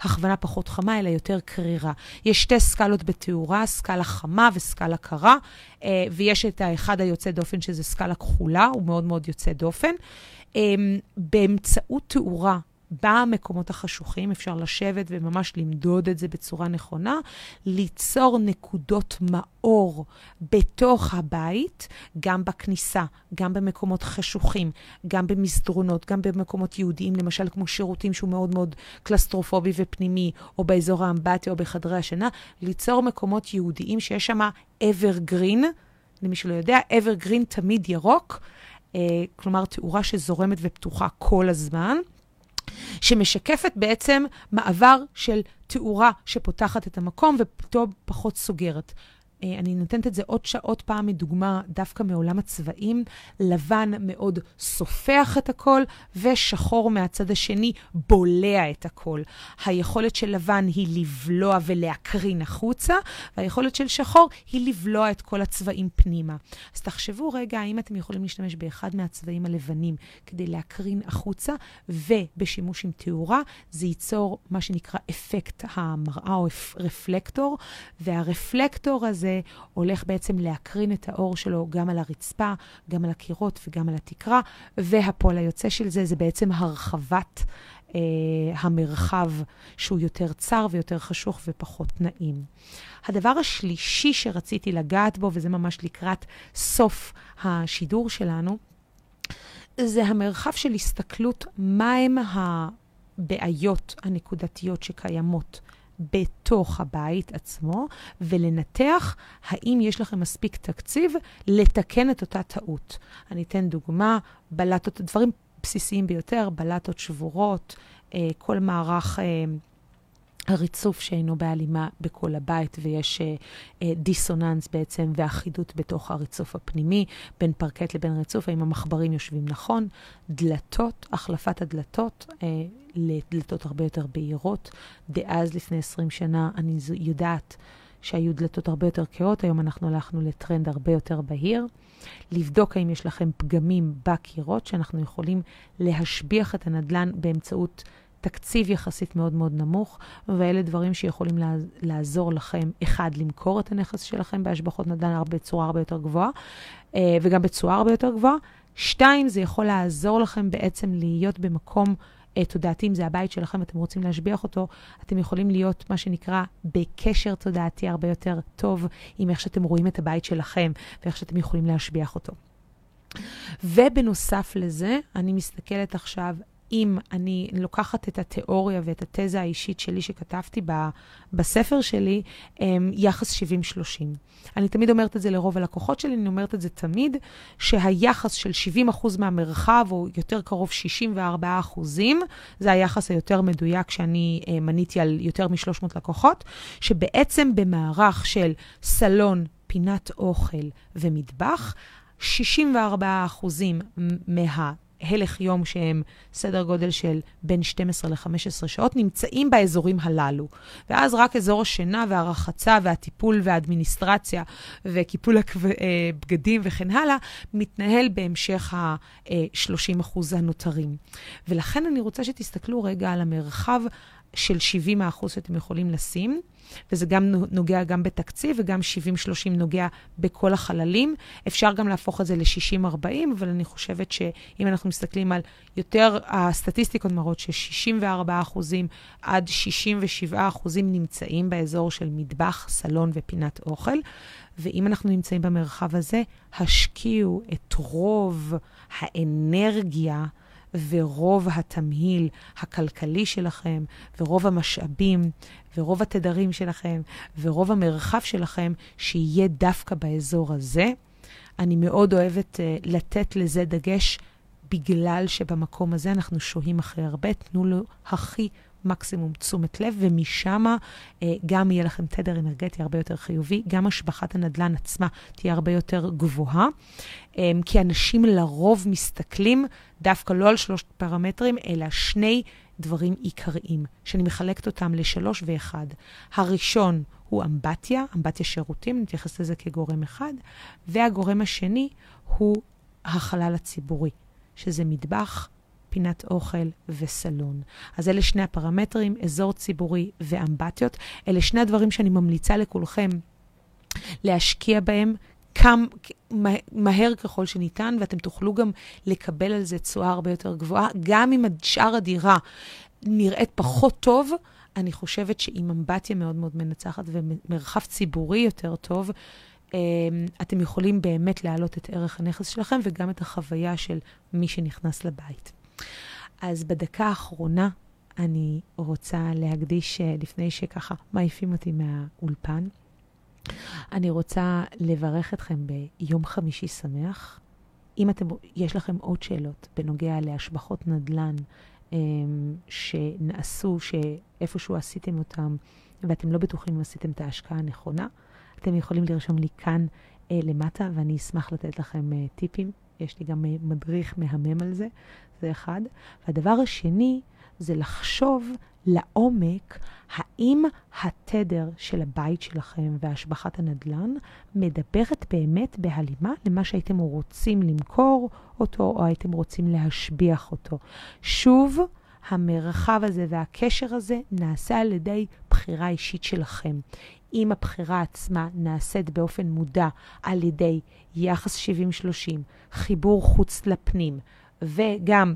הכוונה פחות חמה, אלא יותר קרירה. יש שתי סקלות בתאורה, סקלה חמה וסקלה קרה, אה, ויש את האחד היוצא דופן, שזה סקלה כחולה, הוא מאוד מאוד יוצא דופן. אה, באמצעות תאורה במקומות החשוכים, אפשר לשבת וממש למדוד את זה בצורה נכונה, ליצור נקודות מאור בתוך הבית, גם בכניסה, גם במקומות חשוכים, גם במסדרונות, גם במקומות יהודיים, למשל כמו שירותים שהוא מאוד מאוד קלסטרופובי ופנימי, או באזור האמבטיה או בחדרי השינה, ליצור מקומות יהודיים שיש שם evergreen, למי שלא יודע, evergreen תמיד ירוק. Uh, כלומר, תאורה שזורמת ופתוחה כל הזמן. שמשקפת בעצם מעבר של תאורה שפותחת את המקום ופתאום פחות סוגרת. אה, אני נותנת את זה עוד שעות פעם מדוגמה דווקא מעולם הצבעים. לבן מאוד סופח את הכל, ושחור מהצד השני בולע את הכל. היכולת של לבן היא לבלוע ולהקרין החוצה, והיכולת של שחור היא לבלוע את כל הצבעים פנימה. אז תחשבו רגע האם אתם יכולים להשתמש באחד מהצבעים הלבנים כדי להקרין החוצה, ובשימוש עם תאורה זה ייצור מה שנקרא אפקט המראה או רפלקטור, והרפלקטור הזה הולך בעצם להקרין את האור שלו גם על הרצפה, גם על הקירות וגם על התקרה, והפועל היוצא של זה זה בעצם הרחבת אה, המרחב שהוא יותר צר ויותר חשוך ופחות נעים. הדבר השלישי שרציתי לגעת בו, וזה ממש לקראת סוף השידור שלנו, זה המרחב של הסתכלות מהם הבעיות הנקודתיות שקיימות בתוך הבית עצמו, ולנתח האם יש לכם מספיק תקציב לתקן את אותה טעות. אני אתן דוגמה, בלטות, דברים בסיסיים ביותר, בלטות שבורות, אה, כל מערך... אה, הריצוף שאינו בהלימה בכל הבית, ויש uh, uh, דיסוננס בעצם ואחידות בתוך הריצוף הפנימי, בין פרקט לבין ריצוף, האם המחברים יושבים נכון. דלתות, החלפת הדלתות uh, לדלתות הרבה יותר בהירות. דאז, לפני 20 שנה, אני יודעת שהיו דלתות הרבה יותר כהות, היום אנחנו הלכנו לטרנד הרבה יותר בהיר. לבדוק האם יש לכם פגמים בקירות, שאנחנו יכולים להשביח את הנדלן באמצעות... תקציב יחסית מאוד מאוד נמוך, ואלה דברים שיכולים לעזור לכם, אחד, למכור את הנכס שלכם בהשבחות נדל"ן בצורה הרבה יותר גבוהה, אה, וגם בתשואה הרבה יותר גבוהה. שתיים, זה יכול לעזור לכם בעצם להיות במקום אה, תודעתי, אם זה הבית שלכם, אתם רוצים להשביח אותו, אתם יכולים להיות, מה שנקרא, בקשר תודעתי הרבה יותר טוב עם איך שאתם רואים את הבית שלכם ואיך שאתם יכולים להשביח אותו. ובנוסף לזה, אני מסתכלת עכשיו אם אני לוקחת את התיאוריה ואת התזה האישית שלי שכתבתי ב, בספר שלי, הם, יחס 70-30. אני תמיד אומרת את זה לרוב הלקוחות שלי, אני אומרת את זה תמיד, שהיחס של 70% מהמרחב, או יותר קרוב 64%, זה היחס היותר מדויק שאני אה, מניתי על יותר מ-300 לקוחות, שבעצם במערך של סלון, פינת אוכל ומטבח, 64 מה... הלך יום שהם סדר גודל של בין 12 ל-15 שעות, נמצאים באזורים הללו. ואז רק אזור השינה והרחצה והטיפול והאדמיניסטרציה וקיפול הבגדים וכן הלאה, מתנהל בהמשך ה-30% הנותרים. ולכן אני רוצה שתסתכלו רגע על המרחב של 70 האחוז שאתם יכולים לשים, וזה גם נוגע גם בתקציב, וגם 70-30 נוגע בכל החללים. אפשר גם להפוך את זה ל-60-40, אבל אני חושבת שאם אנחנו מסתכלים על יותר, הסטטיסטיקות מראות ש-64 אחוזים עד 67 אחוזים נמצאים באזור של מטבח, סלון ופינת אוכל. ואם אנחנו נמצאים במרחב הזה, השקיעו את רוב האנרגיה. ורוב התמהיל הכלכלי שלכם, ורוב המשאבים, ורוב התדרים שלכם, ורוב המרחב שלכם, שיהיה דווקא באזור הזה. אני מאוד אוהבת uh, לתת לזה דגש, בגלל שבמקום הזה אנחנו שוהים אחרי הרבה. תנו לו הכי מקסימום תשומת לב, ומשם אה, גם יהיה לכם תדר אנרגטי הרבה יותר חיובי, גם השבחת הנדלן עצמה תהיה הרבה יותר גבוהה, אה, כי אנשים לרוב מסתכלים דווקא לא על שלושת פרמטרים, אלא שני דברים עיקריים, שאני מחלקת אותם לשלוש ואחד. הראשון הוא אמבטיה, אמבטיה שירותים, נתייחס לזה כגורם אחד, והגורם השני הוא החלל הציבורי, שזה מטבח, פינת אוכל וסלון. אז אלה שני הפרמטרים, אזור ציבורי ואמבטיות. אלה שני הדברים שאני ממליצה לכולכם להשקיע בהם כם, מהר ככל שניתן, ואתם תוכלו גם לקבל על זה תשואה הרבה יותר גבוהה. גם אם שאר הדירה נראית פחות טוב, אני חושבת שעם אמבטיה מאוד מאוד מנצחת ומרחב ציבורי יותר טוב, אמ, אתם יכולים באמת להעלות את ערך הנכס שלכם וגם את החוויה של מי שנכנס לבית. אז בדקה האחרונה אני רוצה להקדיש, אה, לפני שככה מעיפים אותי מהאולפן, אני רוצה לברך אתכם ביום חמישי שמח. אם אתם, יש לכם עוד שאלות בנוגע להשבחות נדל"ן um, שנעשו, שאיפשהו עשיתם אותם, ואתם לא בטוחים אם עשיתם את ההשקעה הנכונה, אתם יכולים לרשום לי כאן uh, למטה, ואני אשמח לתת לכם טיפים. יש לי גם מדריך מהמם על זה, זה אחד. והדבר השני זה לחשוב לעומק האם התדר של הבית שלכם והשבחת הנדל"ן מדברת באמת בהלימה למה שהייתם רוצים למכור אותו או הייתם רוצים להשביח אותו. שוב, המרחב הזה והקשר הזה נעשה על ידי בחירה אישית שלכם. אם הבחירה עצמה נעשית באופן מודע על ידי יחס 70-30, חיבור חוץ לפנים, וגם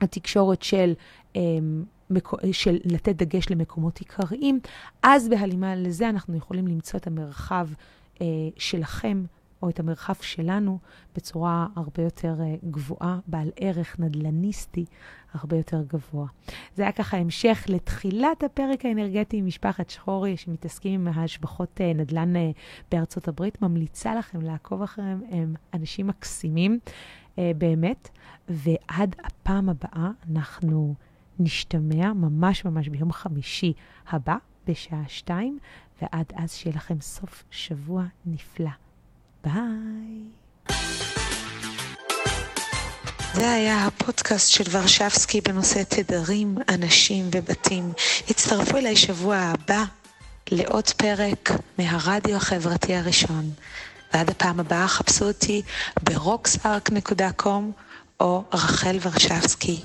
התקשורת של, אמ, של לתת דגש למקומות עיקריים, אז בהלימה לזה אנחנו יכולים למצוא את המרחב אה, שלכם או את המרחב שלנו בצורה הרבה יותר אה, גבוהה, בעל ערך נדל"ניסטי הרבה יותר גבוה. זה היה ככה המשך לתחילת הפרק האנרגטי עם משפחת שחורי, שמתעסקים עם ההשבחות אה, נדל"ן בארצות הברית. ממליצה לכם לעקוב אחריהם, הם אנשים מקסימים. אה, באמת, ועד הפעם הבאה אנחנו נשתמע ממש ממש ביום חמישי הבא, בשעה שתיים, ועד אז שיהיה לכם סוף שבוע נפלא. ביי. זה היה הפודקאסט של ורשבסקי בנושא תדרים, אנשים ובתים. הצטרפו אליי שבוע הבא לעוד פרק מהרדיו החברתי הראשון. ועד הפעם הבאה חפשו אותי ברוקסארק.com או רחל ורשבסקי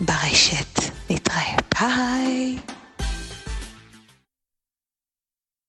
ברשת. נתראה. ביי.